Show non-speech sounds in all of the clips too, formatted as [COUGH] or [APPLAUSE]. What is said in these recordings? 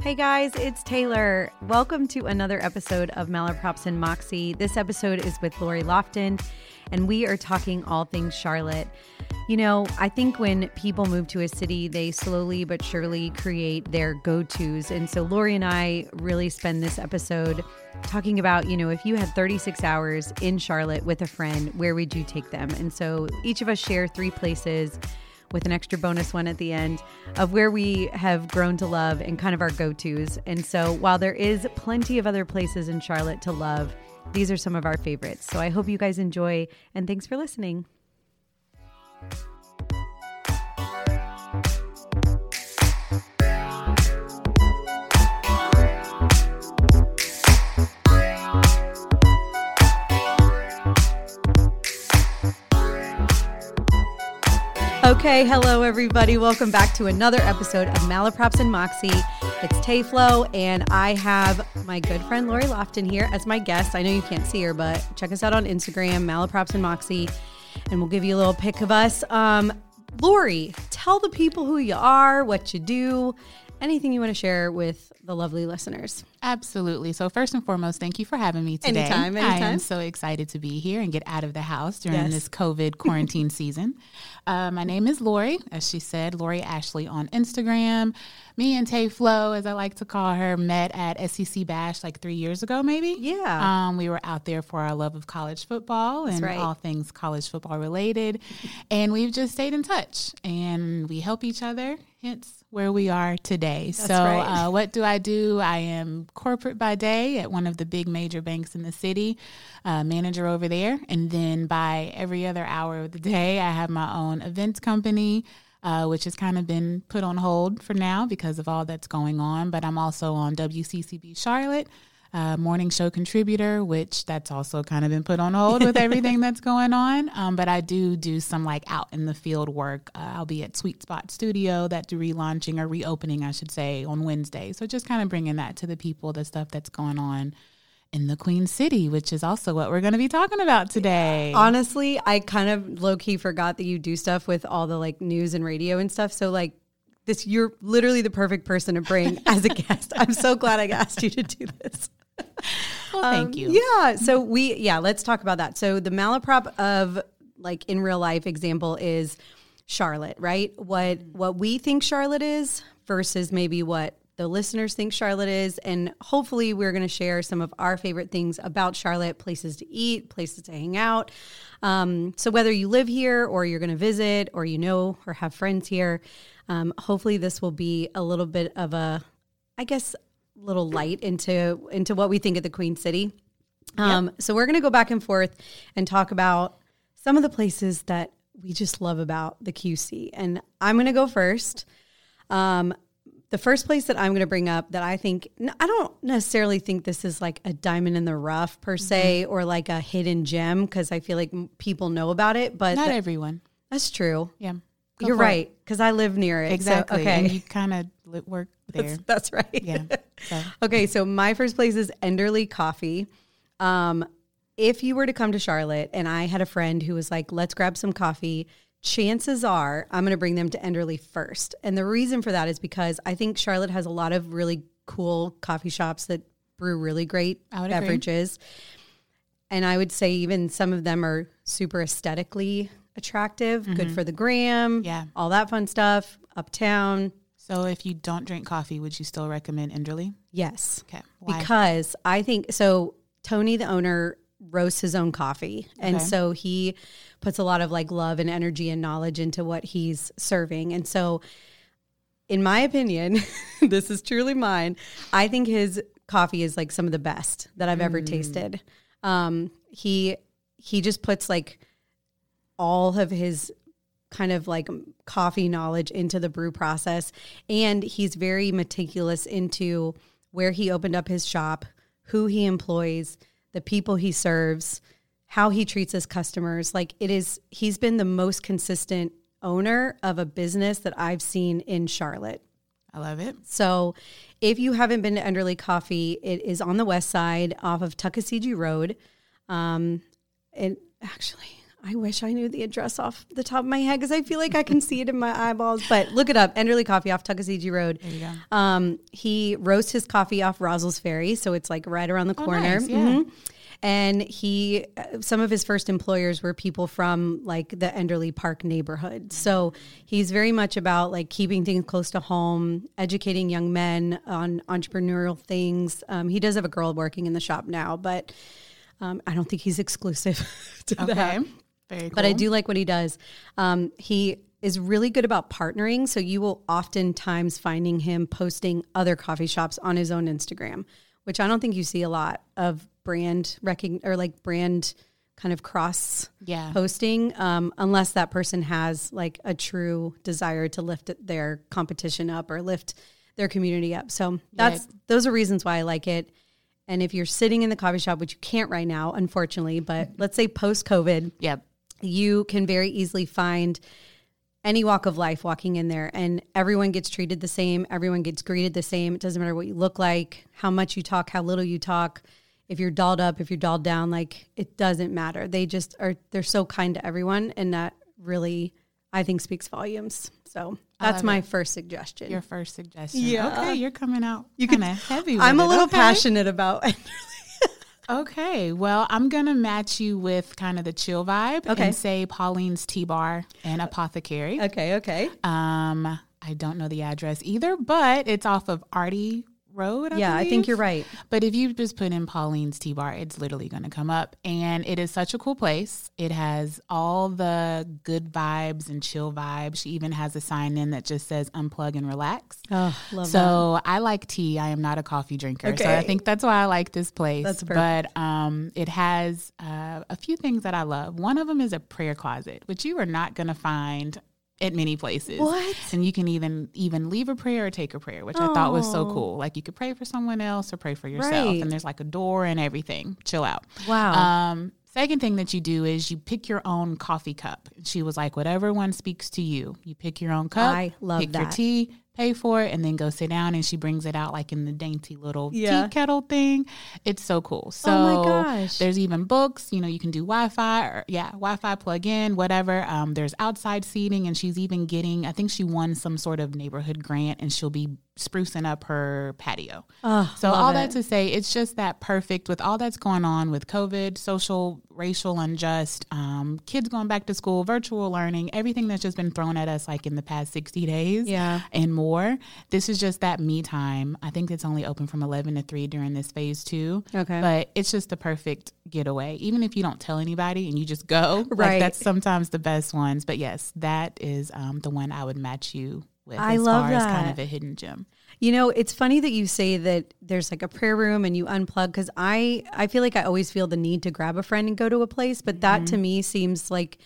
Hey guys, it's Taylor. Welcome to another episode of Malaprops and Moxie. This episode is with Lori Lofton, and we are talking all things Charlotte. You know, I think when people move to a city, they slowly but surely create their go tos. And so Lori and I really spend this episode talking about, you know, if you had 36 hours in Charlotte with a friend, where would you take them? And so each of us share three places with an extra bonus one at the end of where we have grown to love and kind of our go tos. And so while there is plenty of other places in Charlotte to love, these are some of our favorites. So I hope you guys enjoy and thanks for listening. Okay, hello everybody. Welcome back to another episode of Malaprops and Moxie. It's Tayflo, and I have my good friend Lori Lofton here as my guest. I know you can't see her, but check us out on Instagram, Malaprops and Moxie, and we'll give you a little pic of us. Um, Lori, tell the people who you are, what you do, anything you want to share with the lovely listeners. Absolutely. So first and foremost, thank you for having me today. Anytime, anytime. I am so excited to be here and get out of the house during yes. this COVID quarantine [LAUGHS] season. Uh, my name is Lori, as she said, Lori Ashley on Instagram. Me and Tay Flo, as I like to call her, met at SEC Bash like three years ago, maybe. Yeah. Um, we were out there for our love of college football and right. all things college football related, and we've just stayed in touch and we help each other. Hence where we are today. That's so, right. uh, what do I do? I am corporate by day at one of the big major banks in the city, uh, manager over there. And then by every other hour of the day, I have my own events company. Uh, which has kind of been put on hold for now because of all that's going on. But I'm also on WCCB Charlotte, uh, morning show contributor, which that's also kind of been put on hold with everything [LAUGHS] that's going on. Um, but I do do some like out in the field work. Uh, I'll be at Sweet Spot Studio that's relaunching or reopening, I should say, on Wednesday. So just kind of bringing that to the people, the stuff that's going on in the Queen City, which is also what we're going to be talking about today. Honestly, I kind of low key forgot that you do stuff with all the like news and radio and stuff. So like this, you're literally the perfect person to bring [LAUGHS] as a guest. I'm so glad I asked you to do this. [LAUGHS] Well, thank um, you. Yeah. So we, yeah, let's talk about that. So the malaprop of like in real life example is Charlotte, right? What what we think Charlotte is versus maybe what the listeners think Charlotte is. And hopefully, we're going to share some of our favorite things about Charlotte places to eat, places to hang out. Um, so, whether you live here or you're going to visit or you know or have friends here, um, hopefully, this will be a little bit of a, I guess, little light into into what we think of the Queen City. Um, yep. So we're going to go back and forth and talk about some of the places that we just love about the QC. And I'm going to go first. Um, the first place that I'm going to bring up that I think I don't necessarily think this is like a diamond in the rough per se mm-hmm. or like a hidden gem because I feel like people know about it, but not everyone. That's true. Yeah. Go You're right because I live near it. Exactly. So, okay. And you kind of work [LAUGHS] there. That's, that's right. Yeah. So. [LAUGHS] okay. So my first place is Enderly Coffee. Um, if you were to come to Charlotte and I had a friend who was like, let's grab some coffee, chances are I'm going to bring them to Enderly first. And the reason for that is because I think Charlotte has a lot of really cool coffee shops that brew really great beverages. Agree. And I would say even some of them are super aesthetically attractive, mm-hmm. good for the gram, yeah, all that fun stuff. Uptown. So, if you don't drink coffee, would you still recommend Enderly? Yes. Okay. Why? Because I think so. Tony, the owner, roasts his own coffee, and okay. so he puts a lot of like love and energy and knowledge into what he's serving, and so. In my opinion, [LAUGHS] this is truly mine. I think his coffee is like some of the best that I've mm. ever tasted. Um, he he just puts like all of his kind of like coffee knowledge into the brew process. And he's very meticulous into where he opened up his shop, who he employs, the people he serves, how he treats his customers. Like it is, he's been the most consistent owner of a business that I've seen in Charlotte. I love it. So, if you haven't been to Enderly Coffee, it is on the west side off of Tuckaseegee Road. Um, and actually, I wish I knew the address off the top of my head because I feel like I can see it in my eyeballs. But look it up, Enderly Coffee off Tuckaseegee Road. There you go. Um, he roasts his coffee off Rozzelles Ferry, so it's like right around the corner. Oh, nice, yeah. Mhm. And he, uh, some of his first employers were people from like the Enderly Park neighborhood. So he's very much about like keeping things close to home, educating young men on entrepreneurial things. Um, he does have a girl working in the shop now, but um, I don't think he's exclusive [LAUGHS] to that Okay. Very cool. but I do like what he does. Um, he is really good about partnering, so you will oftentimes finding him posting other coffee shops on his own Instagram, which I don't think you see a lot of brand recogn or like brand kind of cross Yeah. posting, um, unless that person has like a true desire to lift their competition up or lift their community up. So that's those are reasons why I like it. And if you're sitting in the coffee shop, which you can't right now, unfortunately, but [LAUGHS] let's say post COVID, Yep. You can very easily find any walk of life walking in there and everyone gets treated the same everyone gets greeted the same it doesn't matter what you look like how much you talk how little you talk if you're dolled up if you're dolled down like it doesn't matter they just are they're so kind to everyone and that really i think speaks volumes so that's love my first suggestion Your first suggestion. Yeah. Okay, you're coming out You kind could- of heavy. I'm a little Okay. passionate about [LAUGHS] Okay, well, I'm gonna match you with kind of the chill vibe Okay. and say Pauline's Tea Bar and Apothecary. okay okay Um, I don't know the address either, but it's off of Artie Road. I yeah i think you're right But if you just put in Pauline's Tea Bar, it's literally going to come up. And it is such a cool place. It has all the good vibes and chill vibes. She even has a sign in that just says unplug and relax. oh love that So I like tea. I am not a coffee drinker. So I think that's why I like this place. That's perfect. But um, it has uh, a few things that I love. One of them is a prayer closet, which you are not going to find at many places. What? And you can even even leave a prayer or take a prayer, which I thought was so Oh. cool. Like you could pray for someone else or pray for yourself. Right. And there's like a door and everything. Chill out. wow Um, second thing that you do is you pick your own coffee cup. She was like, whatever one speaks to you. You pick your own cup. I love pick your that. tea, pay for it, and then go sit down. And she brings it out like in the dainty little Yeah. tea kettle thing. It's so cool. So Oh my gosh. there's even books. You know, you can do Wi-Fi or yeah, Wi-Fi plug in, whatever. Um, there's outside seating, and she's even getting. I think she won some sort of neighborhood grant, and she'll be sprucing up her patio. oh, So all it. that to say, it's just that perfect with all that's going on with COVID, social, racial unjust, um, kids going back to school, virtual learning, everything that's just been thrown at us like in the past sixty days, Yeah. and more. This is just that me time. I think it's only open from eleven to three during this phase two. Okay. but it's just the perfect getaway. Even if you don't tell anybody and you just go, Right. Like that's sometimes the best ones. But yes, that is um, the one I would match you with I as love far as kind of a hidden gem. You know, it's funny that you say that there's like a prayer room and you unplug because I I feel like I always feel the need to grab a friend and go to a place, but that Mm-hmm. to me seems like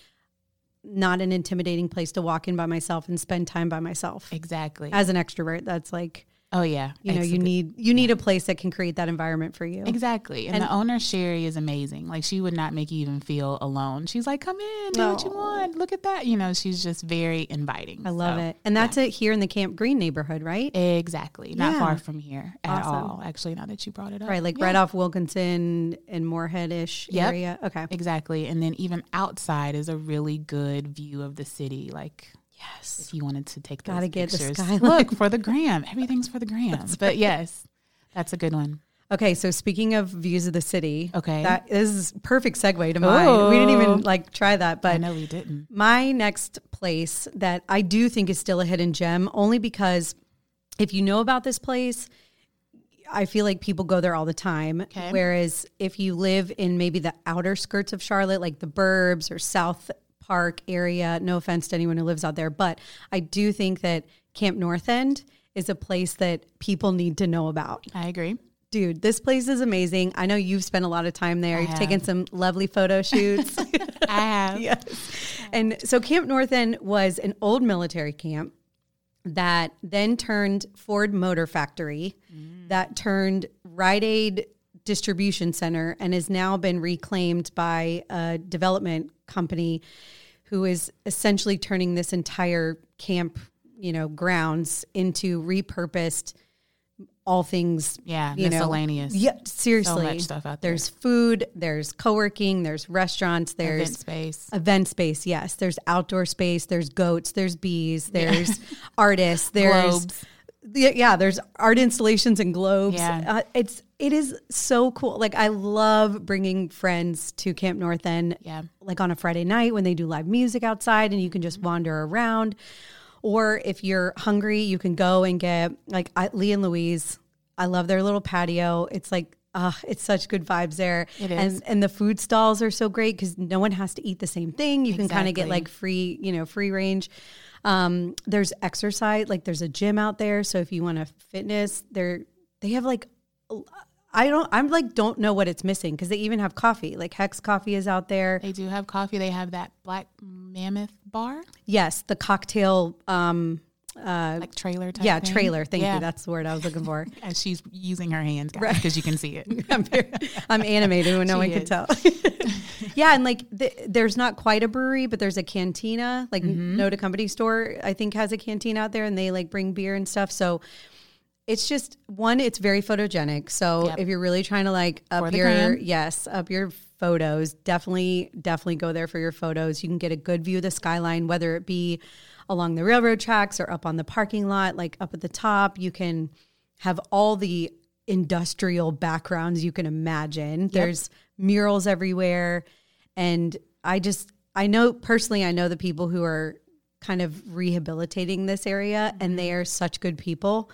not an intimidating place to walk in by myself and spend time by myself. Exactly. As an extrovert, that's like oh yeah. you know you need you need a place that can create that environment for you. Exactly. And, And- the owner, Sherry, is amazing. Like, she would not make you even feel alone. She's like, come in, do what you want. Look at that. You know, she's just very inviting. I love So, it, and that's it here in the Camp Greene neighborhood, right? Exactly. Not Yeah. far from here at Awesome. all. Actually, now that you brought it up. Right, like Yeah. right off Wilkinson and Morehead ish Yep. area. Okay. Exactly. And then even outside is a really good view of the city. Like, Yes. if you wanted to take those Gotta get the pictures. Look, for the gram. Everything's for the gram. [LAUGHS] but yes, that's a good one. Okay, so speaking of views of the city, Okay. that is perfect segue to mine. We didn't even like try that, I but know we didn't. my next place that I do think is still a hidden gem, only because if you know about this place, I feel like people go there all the time. Okay. Whereas if you live in maybe the outer skirts of Charlotte, like the Burbs or South Park area, no offense to anyone who lives out there, but I do think that Camp North End is a place that people need to know about. I agree. Dude, this place is amazing. I know you've spent a lot of time there. I You've have. taken some lovely photo [LAUGHS] shoots. I have. [LAUGHS] yes. And so Camp North End was an old military camp that then turned Ford Motor Factory, mm. that turned Rite Aid Distribution Center, and has now been reclaimed by a development company who is essentially turning this entire camp, you know, grounds into repurposed all things Yeah, you know. miscellaneous. Yeah, seriously. much stuff out there. There's food, there's co-working, there's restaurants, there's Event space. event space. Yes, there's outdoor space. There's goats. There's bees. There's artists. There's [LAUGHS] Globes. yeah, yeah, there's art installations and globes. Yeah. Uh, it's it is so cool. Like I love bringing friends to Camp North End. Yeah. Like on a Friday night when they do live music outside and you can just wander around. Or if you're hungry, you can go and get like I, Leah and Louise. I love their little patio. It's like uh, it's such good vibes there. It is. And and the food stalls are so great because no one has to eat the same thing. You can kind of get like free, you know, free range. Um, there's exercise, like there's a gym out there. So if you want to fitness, they're they have like I don't I'm like don't know what it's missing because they even have coffee. Like Hex Coffee is out there. They do have coffee. They have that Black Mammoth bar, Yes, the cocktail um uh like trailer type. yeah, thing. trailer. Thank Yeah. you. That's the word I was looking for. [LAUGHS] As she's using her hands, guys, because you can see it. [LAUGHS] I'm, very, I'm animated when no [LAUGHS] one can tell. yeah, and like the, there's not quite a brewery, but there's a cantina. Like Mm-hmm. Noda Company Store, I think has a canteen out there, and they like bring beer and stuff. So it's just one. It's very photogenic. So Yep. if you're really trying to like up your gram. yes up your photos, definitely definitely go there for your photos. You can get a good view of the skyline, whether it be along the railroad tracks or up on the parking lot, like up at the top. You can have all the industrial backgrounds you can imagine. There's murals everywhere. And I just, I know personally, I know the people who are kind of rehabilitating this area and mm-hmm. they are such good people.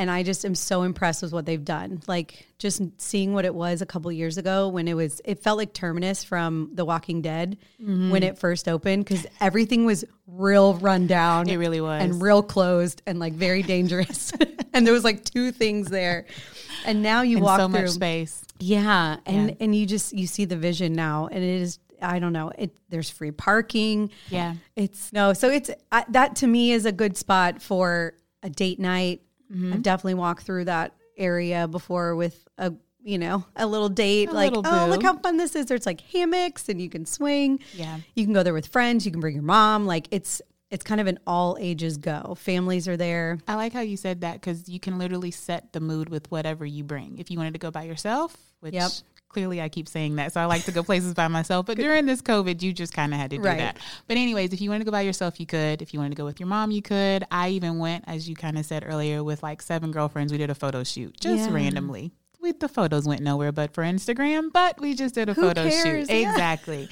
And I just am so impressed with what they've done. Like just seeing what it was a couple years ago when it was, it felt like Terminus from The Walking Dead mm-hmm. when it first opened because everything was real rundown. It really was. And real closed and like very dangerous. [LAUGHS] and there was like two things there. And now you And walk so through. much space. Yeah, and Yeah. and you just you see the vision now, and it is I don't know it. There's free parking. Yeah. It's no, so it's I, that to me is a good spot for a date night. Mm-hmm. I've definitely walked through that area before with a you know a little date. A like little oh look how fun this is. There's like hammocks and you can swing. Yeah. you can go there with friends. You can bring your mom. Like it's it's kind of an all ages go. Families are there. I like how you said that because you can literally set the mood with whatever you bring. If you wanted to go by yourself, which Yep. Clearly I keep saying that, so I like to go places by myself. But during this COVID, you just kind of had to do Right. that. But anyways, if you wanted to go by yourself, you could. If you wanted to go with your mom, you could. I even went, as you kind of said earlier, with like seven girlfriends. We did a photo shoot just Yeah. randomly. We, the photos went nowhere but for Instagram, but we just did a Who photo cares? shoot. Yeah. Exactly.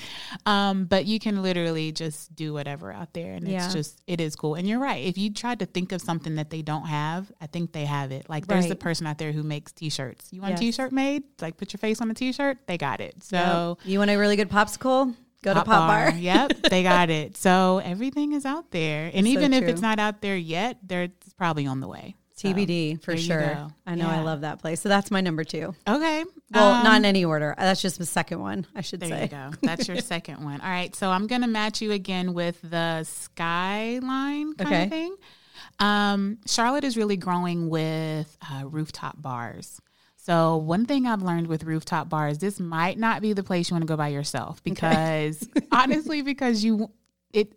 Um, but you can literally just do whatever out there. And Yeah. it's just, it is cool. And you're right. If you try to think of something that they don't have, I think they have it. Like there's a Right. person out there who makes t-shirts. You want Yes. a t-shirt made? Like put your face on a t-shirt. They got it. So Yep. you want a really good popsicle? Go to Pop Bar. yep, they [LAUGHS] got it. So everything is out there. And So even if it's not out there yet, they're it's probably on the way. So, TBD for sure. I know I love that place. So that's my number two. Okay. Well, Um, not in any order. That's just the second one, I should say. There say. you go. That's your [LAUGHS] second one. All right. So I'm going to match you again with the skyline kind Okay. of thing. Um, Charlotte is really growing with uh, rooftop bars. So one thing I've learned with rooftop bars, this might not be the place you want to go by yourself because [LAUGHS] honestly, because you it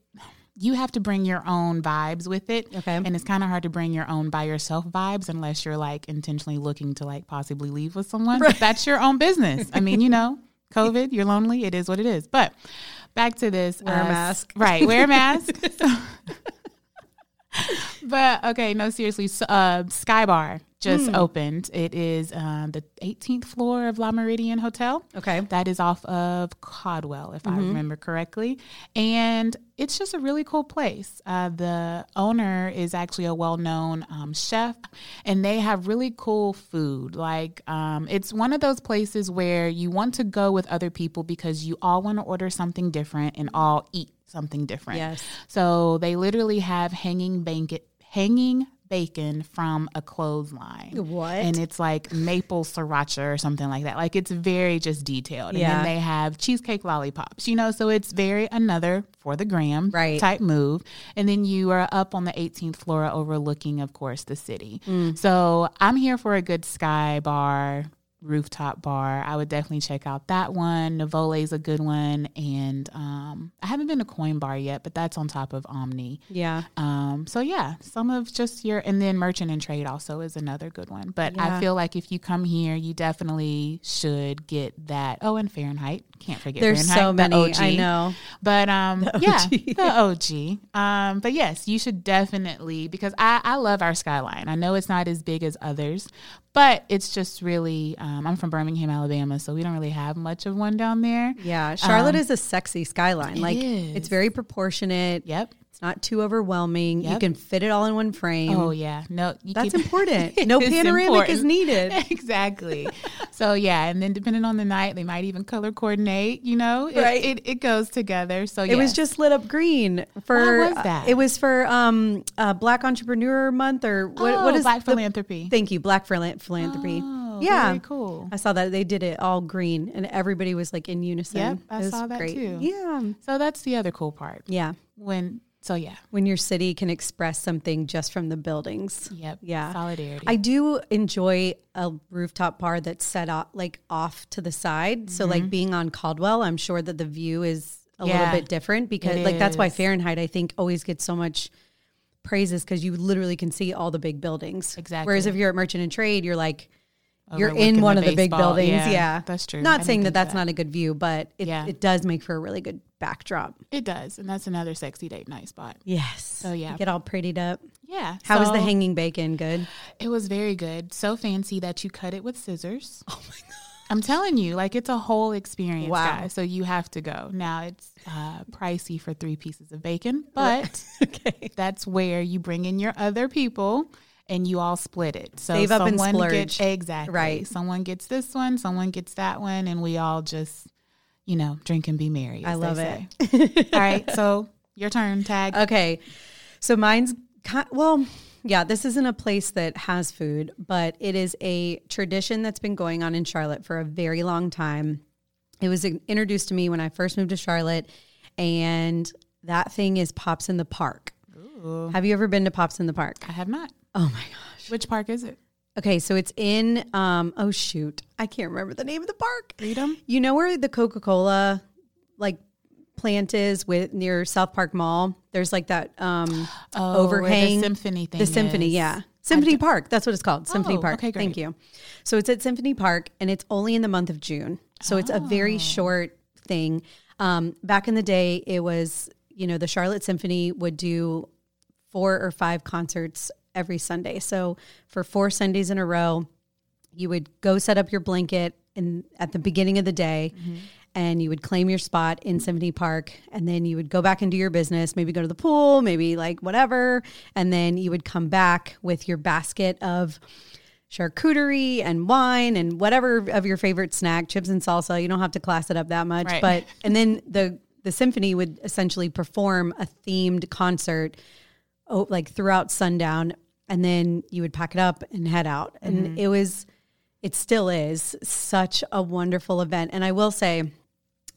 you have to bring your own vibes with it. Okay. And it's kind of hard to bring your own by yourself vibes unless you're like intentionally looking to like possibly leave with someone. But that's your own business. I mean, you know, [LAUGHS] COVID, you're lonely, it is what it is. But back to this. Wear a uh, mask. Right, wear a mask. [LAUGHS] [LAUGHS] but okay, no, seriously. Uh, Sky Bar just Hmm. opened. It is uh, the 18th floor of Le Méridien Hotel. Okay. That is off of Caldwell, if I Mm-hmm. remember correctly. And it's just a really cool place. Uh, the owner is actually a well known um, chef, and they have really cool food. Like, um, it's one of those places where you want to go with other people because you all want to order something different and all eat something different. Yes. So they literally have hanging bacon, hanging bacon from a clothesline. What? And it's like maple sriracha or something like that. Like it's very just detailed. And Yeah. then they have cheesecake lollipops, you know, so it's very another for the gram Right. type move. And then you are up on the 18th floor overlooking, of course, the city. Mm. So I'm here for a good sky bar rooftop bar. I would definitely check out that one. Nuvole is a good one, and um, I haven't been to Coin Bar yet, but that's on top of Omni. Yeah. Um, so yeah, some of just your and then merchant and trade also is another good one. But Yeah. I feel like if you come here, you definitely should get that. Oh, and Fahrenheit, can't forget. There's Fahrenheit, so the many. OG. I know. But um, yeah, OG. the OG. Um, but yes, you should definitely because I I love our skyline. I know it's not as big as others, but it's just really. Um, I'm from Birmingham, Alabama, so we don't really have much of one down there. Yeah. Charlotte is a sexy skyline. like is. it's very proportionate. Yep. It's not too overwhelming. You can fit it all in one frame. Oh yeah, no, you That's can- important. [LAUGHS] No panoramic is [LAUGHS] needed. exactly. So yeah, and then depending on the night, they might even color coordinate. You know, it, Right. It, it goes together. So It was just lit up green for. Why was that? It was for um, uh, Black Entrepreneur Month or what? oh, what is black the- philanthropy? Thank you, Black Philan- Philanthropy. Oh, yeah, very cool. I saw that they did it all green, and everybody was like in unison. Yep, I saw that too. Yeah, So that's the other cool part. yeah. When so yeah, When your city can express something just from the buildings. yep, Yeah. solidarity. I do enjoy a rooftop bar that's set off like off to the side. So like being on Caldwell, I'm sure that the view is a Mm-hmm. Yeah. little bit different because It like that's why. Fahrenheit I think always gets so much praises because you literally can see all the big buildings. Exactly. Whereas if you're at Merchant and Trade, you're like you're in one of the big buildings. Yeah, Yeah, that's true. Not didn't saying that that's that. not a good view, but it, Yeah. it does make for a really good backdrop. it does, and that's another sexy date night spot. Yes. So, yeah. get all prettied up. Yeah. How was the hanging bacon? Good. It was very good. So fancy that you cut it with scissors. [LAUGHS] Oh my god. I'm telling you, like it's a whole experience, Wow. guys. So you have to go. Now it's uh, pricey for three pieces of bacon, but [LAUGHS] okay. that's where you bring in your other people and you all split it. So Save up and someone gets exactly Right. Someone gets this one, someone gets that one, and we all just, you know, drink and be merry. I love it. all right, so [LAUGHS] your turn, tag. Okay. So mine's well, yeah, this isn't a place that has food, but it is a tradition that's been going on in Charlotte for a very long time. It was introduced to me when I first moved to Charlotte, and that thing is Pops in the Park. Ooh, Have you ever been to Pops in the Park? I have not. Oh my gosh. Which park is it? Okay, so it's in um oh shoot. I can't remember the name of the park. Freedom? You know where the Coca-Cola like plant is with near South Park Mall? There's like that um [GASPS] Oh, overhang. the symphony thing. The Symphony, is. yeah. Symphony Park. That's what it's called. Symphony Oh, Park. okay, great. Thank you. So it's at Symphony Park and it's only in the month of June. So it's a very Oh. short thing. Um, back in the day, it was, you know, the Charlotte Symphony would do four or five concerts every Sunday. So for four Sundays in a row, you would go set up your blanket in at the beginning of the day mm-hmm. and you would claim your spot in Symphony Park and then you would go back and do your business, maybe go to the pool, maybe like whatever, and then you would come back with your basket of charcuterie and wine and whatever of your favorite snack, chips and salsa. You don't have to class it up that much, Right. but and then the the symphony would essentially perform a themed concert oh, like throughout sundown and then you would pack it up and head out. And mm-hmm. it was it still is such a wonderful event. And i will say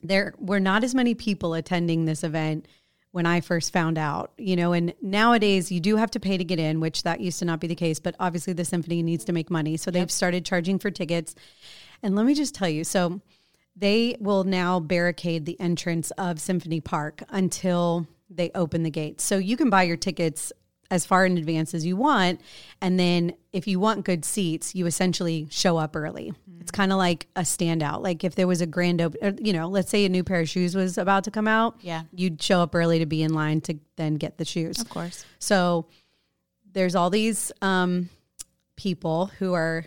there were not as many people attending this event when i first found out you know and nowadays you do have to pay to get in which that used to not be the case but obviously the symphony needs to make money. So they've started charging for tickets. And let me just tell you so they will now barricade the entrance of Symphony Park until they open the gates. So you can buy your tickets as far in advance as you want. And then if you want good seats, you essentially show up early. It's kind of like a standout. Like if there was a grand open, you know, let's say a new pair of shoes was about to come out. Yeah. You'd show up early to be in line to then get the shoes. Of course. So there's all these um, people who are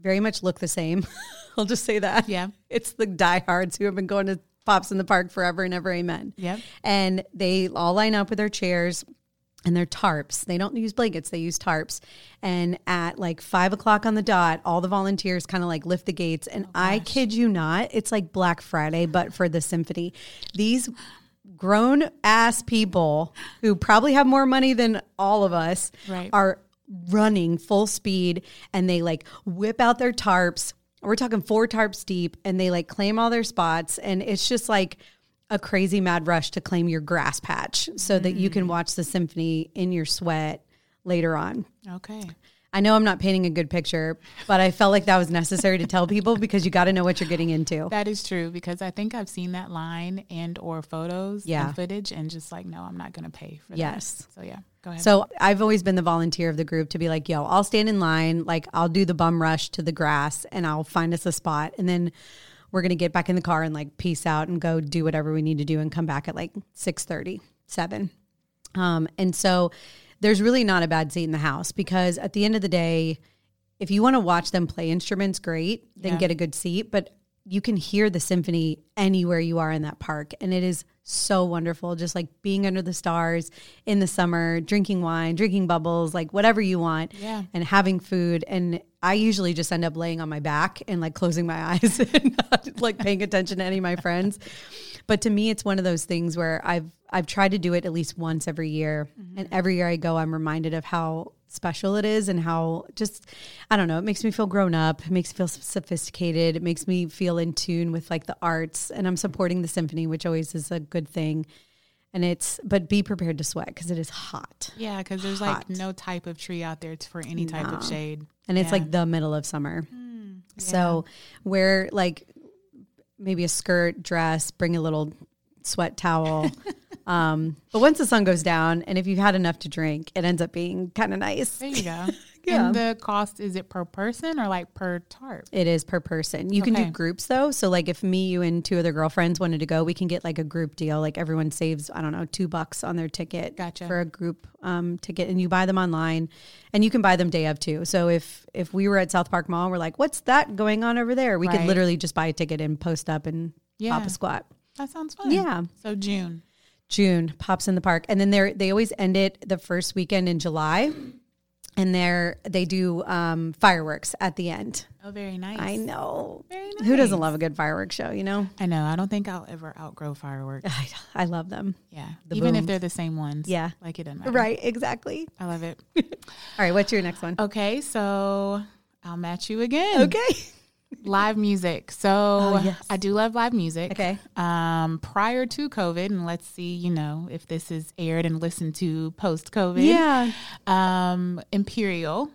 very much look the same. [LAUGHS] I'll just say that. Yeah. It's the diehards who have been going to Pops in the Park forever and ever. Amen. Yep. And they all line up with their chairs and their tarps. They don't use blankets, they use tarps. And at like five o'clock on the dot, all the volunteers kind of like lift the gates. And oh, I kid you not, it's like Black Friday, but for the symphony. These grown ass people who probably have more money than all of us Right. are running full speed and they like whip out their tarps. We're talking four tarps deep and they like claim all their spots. And it's just like a crazy mad rush to claim your grass patch so that you can mm. watch the symphony in your sweat later on. Okay. I know I'm not painting a good picture, but I felt like that was necessary to tell people because you got to know what you're getting into. That is true because I think I've seen that line and or photos Yeah. and footage and just like, no, I'm not going to pay for Yes. that. So yeah. So I've always been the volunteer of the group to be like, yo, I'll stand in line, like I'll do the bum rush to the grass and I'll find us a spot and then we're gonna get back in the car and like peace out and go do whatever we need to do and come back at like 6 7. Um, and so there's really not a bad seat in the house because at the end of the day, if you want to watch them play instruments, great, then Yeah. get a good seat. But you can hear the symphony anywhere you are in that park. And it is so wonderful. Just like being under the stars in the summer, drinking wine, drinking bubbles, like whatever you want, Yeah. and having food. And I usually just end up laying on my back and like closing my [LAUGHS] eyes and not like paying attention to any of my friends. But to me, it's one of those things where I've I've tried to do it at least once every year, mm-hmm. and every year I go, I'm reminded of how special it is and how just I don't know. It makes me feel grown up. It makes me feel sophisticated. It makes me feel in tune with like the arts, and I'm supporting the symphony, which always is a good thing. And it's but be prepared to sweat because it is hot, yeah, because there's hot. like no type of tree out there for any type No. of shade. and it's Yeah. like the middle of summer. Mm, So wear like maybe a skirt, dress, bring a little sweat towel. [LAUGHS] um, but once the sun goes down, and if you've had enough to drink, it ends up being kind of nice. there you go. [LAUGHS] Yeah. And the cost is it per person or like per tarp? It is per person. You can do groups though. So like if me, you, and two other girlfriends wanted to go, we can get like a group deal. Like everyone saves, I don't know, two bucks on their ticket Gotcha. for a group um, ticket, and you buy them online, and you can buy them day of too. So if if we were at South Park Mall, we're like, what's that going on over there? We could literally just buy a ticket and post up and Yeah. pop a squat. That sounds fun. Yeah. So June. June pops in the park, and then they they always end it the first weekend in July, and they they do um, fireworks at the end. Oh, very nice. I know Very nice. who doesn't love a good fireworks show, you know. I know. I don't think I'll ever outgrow fireworks. [LAUGHS] I, I love them. Yeah. The Even if they're the same ones. Yeah. Like it doesn't matter. Right, exactly. I love it. [LAUGHS] All right, what's your next one? Okay. So I'll match you again. Okay. Live music. So Oh, yes. I do love live music. Okay. Um, prior to COVID, and let's see, you know, if this is aired and listened to post COVID. Yeah. Um, Imperial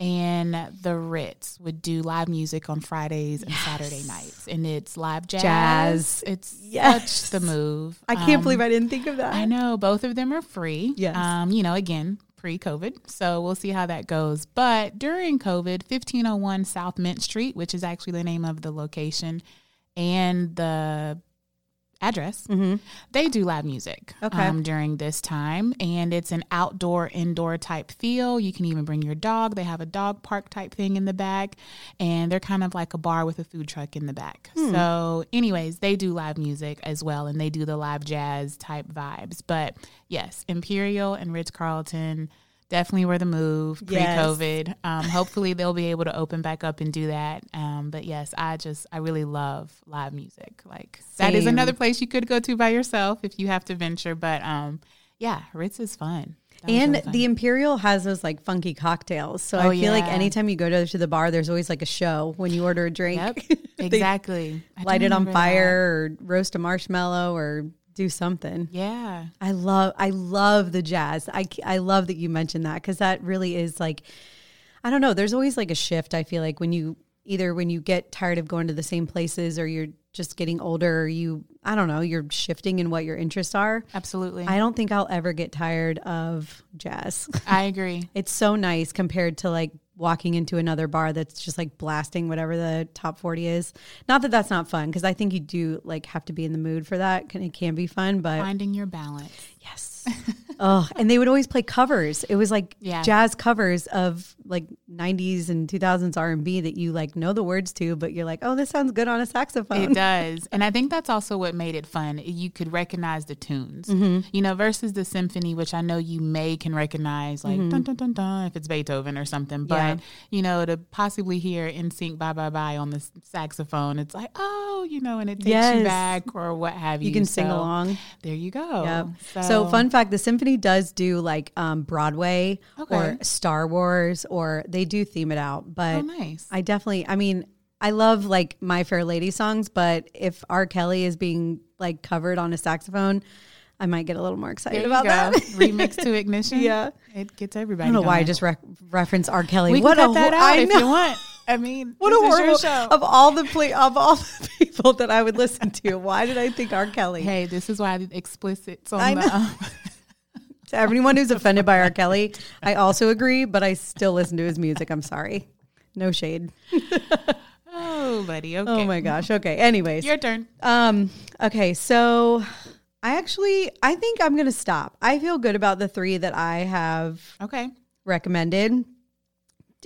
and the Ritz would do live music on Fridays and Saturday nights. And it's live jazz. Jazz. It's Yes. such the move. I can't Um, believe I didn't think of that. I know both of them are free. Yes. Um, you know, again, pre COVID. So we'll see how that goes. But during COVID, 1501 South Mint Street, which is actually the name of the location and the address, they do live music Mm-hmm. Okay. um, during this time. And it's an outdoor, indoor type feel. You can even bring your dog. They have a dog park type thing in the back. And they're kind of like a bar with a food truck in the back. Hmm. So, anyways, they do live music as well. And they do the live jazz type vibes. But yes, Imperial and Ritz Carlton definitely were the move pre Yes. COVID. Um, hopefully, they'll be able to open back up and do that. Um, but yes, I just, I really love live music. Like, that is another place you could go to by yourself if you have to venture. But um, yeah, Ritz is fun. That And really fun. the Imperial has those like funky cocktails. So Oh, I feel like anytime you go to, to the bar, there's always like a show when you order a drink. Yep, [LAUGHS] exactly. Light it on fire or roast a marshmallow or do something. Yeah. I love I love the jazz. I I love that you mentioned that cuz that really is like I don't know, there's always like a shift I feel like when you either when you get tired of going to the same places or you're just getting older or you I don't know, you're shifting in what your interests are. Absolutely. I don't think I'll ever get tired of jazz. I agree. [LAUGHS] it's so nice compared to like walking into another bar that's just like blasting whatever the top 40 is. Not that that's not fun because I think you do like have to be in the mood for that. It can be fun, but Finding your balance. Yes. [LAUGHS] oh, and they would always play covers. It was like Yeah. jazz covers of like 90s and 2000s R&B that you like know the words to, but you're like, "Oh, this sounds good on a saxophone." It [LAUGHS] does. And I think that's also what made it fun. You could recognize the tunes, mm-hmm. you know, versus the symphony, which I know you may can recognize, like mm-hmm. dun dun dun dun, if it's Beethoven or something. But, Yeah. you know, to possibly hear NSYNC Bye Bye Bye on the saxophone, it's like, oh, you know, and it takes you back or what have you. You can sing along. There you go. Yep. So, fun fact: the symphony does do like um, Broadway Okay. or Star Wars, or they do theme it out. But Oh, nice. I definitely, I mean, I love like My Fair Lady songs, but if R. Kelly is being like covered on a saxophone, I might get a little more excited about go. that. [LAUGHS] Remix to ignition. Yeah. It gets everybody. I don't know why I just re- reference R. Kelly. we what can a cut that out I if know. you want. I [LAUGHS] mean, What a horrible show. of all the ple- of all the [LAUGHS] people that I would listen to. Why did I think R. Kelly? Hey, this is why the explicit's on I the. Um, To everyone who's offended by R. Kelly, I also agree, but I still listen to his music. I'm sorry. No shade. oh, buddy. Okay. Oh my gosh. Okay. Anyways, Your turn. um, okay. So I actually, I think I'm gonna stop. I feel good about the three that I have Okay. recommended.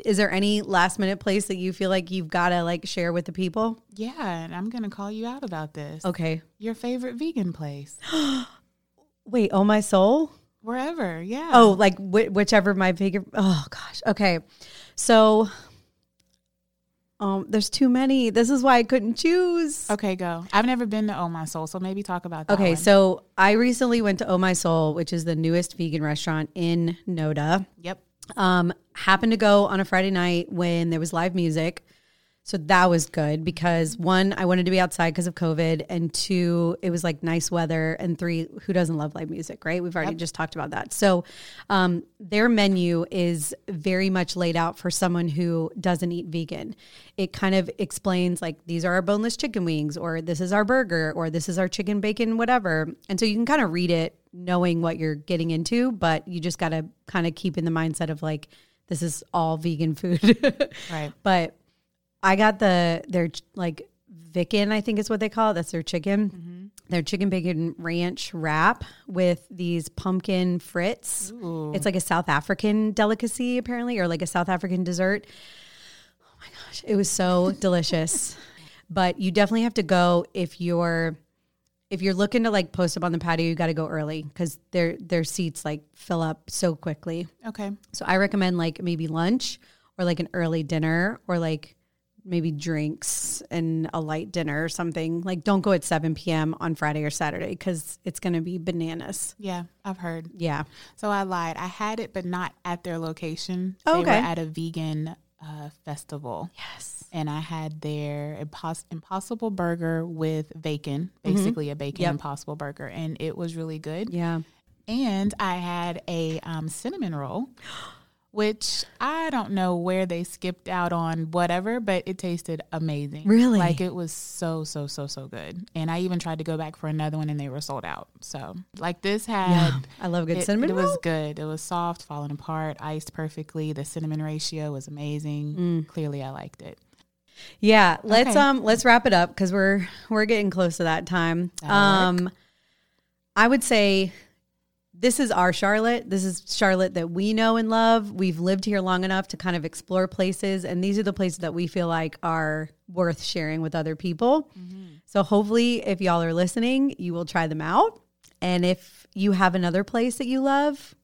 Is there any last minute place that you feel like you've got to like share with the people? Yeah, and I'm gonna call you out about this. Okay. Your favorite vegan place, [GASPS] Wait. Oh my soul. Wherever. Yeah. Oh, like whi whichever my favorite. Oh gosh. Okay. So, um, there's too many. This is why I couldn't choose. Okay, go. I've never been to Oh My Soul, so maybe talk about that. Okay, one. so I recently went to Oh My Soul, which is the newest vegan restaurant in Noda. Yep. Um, happened to go on a Friday night when there was live music. So that was good because one, I wanted to be outside because of COVID, and two, it was like nice weather, and three, who doesn't love live music, right? We've already just talked about that. So, um, their menu is very much laid out for someone who doesn't eat vegan. It kind of explains like these are our boneless chicken wings, or this is our burger, or this is our chicken bacon, whatever. And so you can kind of read it knowing what you're getting into, but you just got to kind of keep in the mindset of like, this is all vegan food. [LAUGHS] Right. But I got the their like Vicken, I think is what they call it. That's their chicken. Mm-hmm. Their chicken bacon ranch wrap with these pumpkin frits. Ooh. It's like a South African delicacy, apparently, or like a South African dessert. Oh my gosh, it was so [LAUGHS] delicious. But you definitely have to go if you're if you're looking to like post up on the patio. You got to go early because their their seats like fill up so quickly. Okay. So I recommend like maybe lunch or like an early dinner or like maybe drinks and a light dinner or something. Like don't go at 7 p.m. on Friday or Saturday because it's going to be bananas. Yeah, I've heard. Yeah. So I lied. I had it, but not at their location. Oh, They were at a vegan uh, festival. Yes. And I had their impos- impossible burger with bacon, basically a bacon Yep. impossible burger. And it was really good. Yeah. And I had a um, cinnamon roll, [GASPS] which I don't know where they skipped out on whatever, but it tasted amazing. Really? Like it was so, so, so, so good. And I even tried to go back for another one and they were sold out. So, like this had. Yeah. I love good It, cinnamon it roll. was good. It was soft, falling apart, iced perfectly. The cinnamon ratio was amazing. Mm. Clearly, I liked it. Yeah, let's Okay. um let's wrap it up because we're we're getting close to that time. That'll Um, I would say this is our Charlotte. This is Charlotte that we know and love. We've lived here long enough to kind of explore places, and these are the places that we feel like are worth sharing with other people. So hopefully, if y'all are listening, you will try them out. And if you have another place that you love,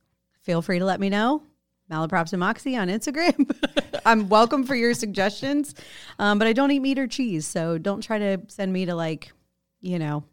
feel free to let me know. Malaprops and Moxie on Instagram. [LAUGHS] I'm welcome for your suggestions, um, but I don't eat meat or cheese, so don't try to send me to like, you know,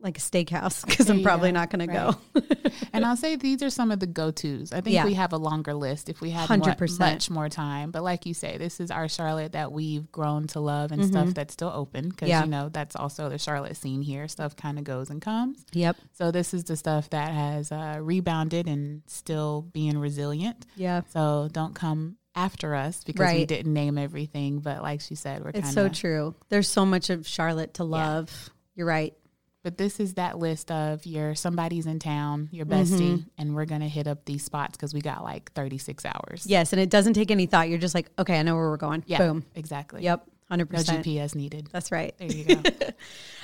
like a steakhouse [LAUGHS] because I'm probably go. not going to go. [LAUGHS] And I'll say these are some of the go tos. I think Yeah. we have a longer list if we had more, 100%. much more time. But like you say, this is our Charlotte that we've grown to love and stuff that's still open because, Mm-hmm. Yeah. you know, that's also the Charlotte scene here. Stuff kind of goes and comes. yep. So this is the stuff that has uh, rebounded and still being resilient. Yeah. So don't come after us because we didn't name everything. But like she said, we're kind It's so true. There's so much of Charlotte to love. You're right. But this is that list of your somebody's in town, your bestie, Mm-hmm. and we're gonna hit up these spots because we got like 36 hours. Yes, and it doesn't take any thought. You're just like, okay, I know where we're going. Yeah, Boom. exactly. Yep. Hundred No percent. GPS needed. That's right. There you go. [LAUGHS] All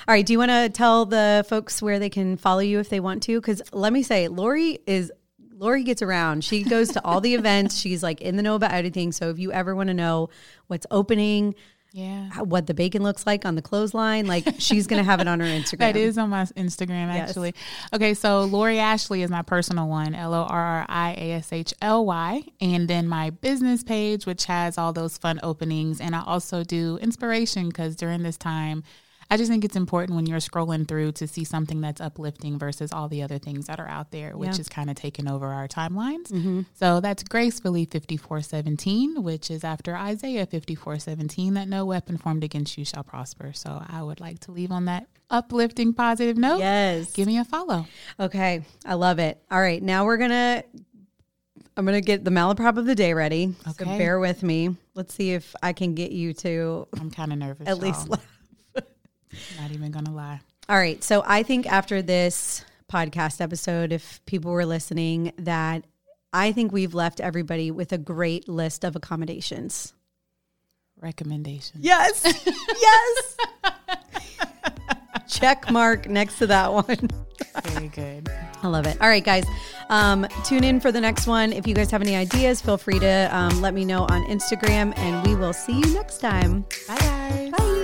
right. Do you want to tell the folks where they can follow you if they want to? Because let me say, Lori is Lori gets around. She goes to all the [LAUGHS] events. She's like in the know about everything. So if you ever want to know what's opening, yeah. how- what the bacon looks like on the clothesline, like she's gonna have it on her [LAUGHS] Instagram. That is on my Instagram, Yes. actually. Okay, so Lori Ashley is my personal one, L O R R I A S H L Y. And then my business page, which has all those fun openings. And I also do inspiration because during this time, I just think it's important when you're scrolling through to see something that's uplifting versus all the other things that are out there, which Yeah. is kind of taking over our timelines. Mm-hmm. So that's gracefully 5417, which is after Isaiah 5417, that no weapon formed against you shall prosper. So I would like to leave on that uplifting, positive note. Yes. Give me a follow. Okay, I love it. All right, now we're gonna. I'm gonna get the malaprop of the day ready. So Okay. bear with me. Let's see if I can get you to I'm kind of nervous. [LAUGHS] at least. y'all. Not even going to lie. All right, so I think after this podcast episode, if people were listening, that I think we've left everybody with a great list of accommodations. Recommendation. Yes, yes. [LAUGHS] Check mark next to that one. Very good. I love it. All right, guys. Um, tune in for the next one. If you guys have any ideas, feel free to um, let me know on Instagram, and we will see you next time. Bye, guys. Bye.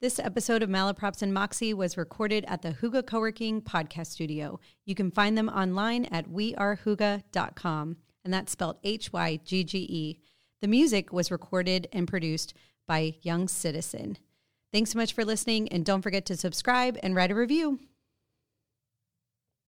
This episode of Malaprops and Moxie was recorded at the Hygge Co-working Podcast Studio. You can find them online at wearehygge.com, and that's spelled H-Y-G-G-E. The music was recorded and produced by Young Citizen. Thanks so much for listening, and don't forget to subscribe and write a review.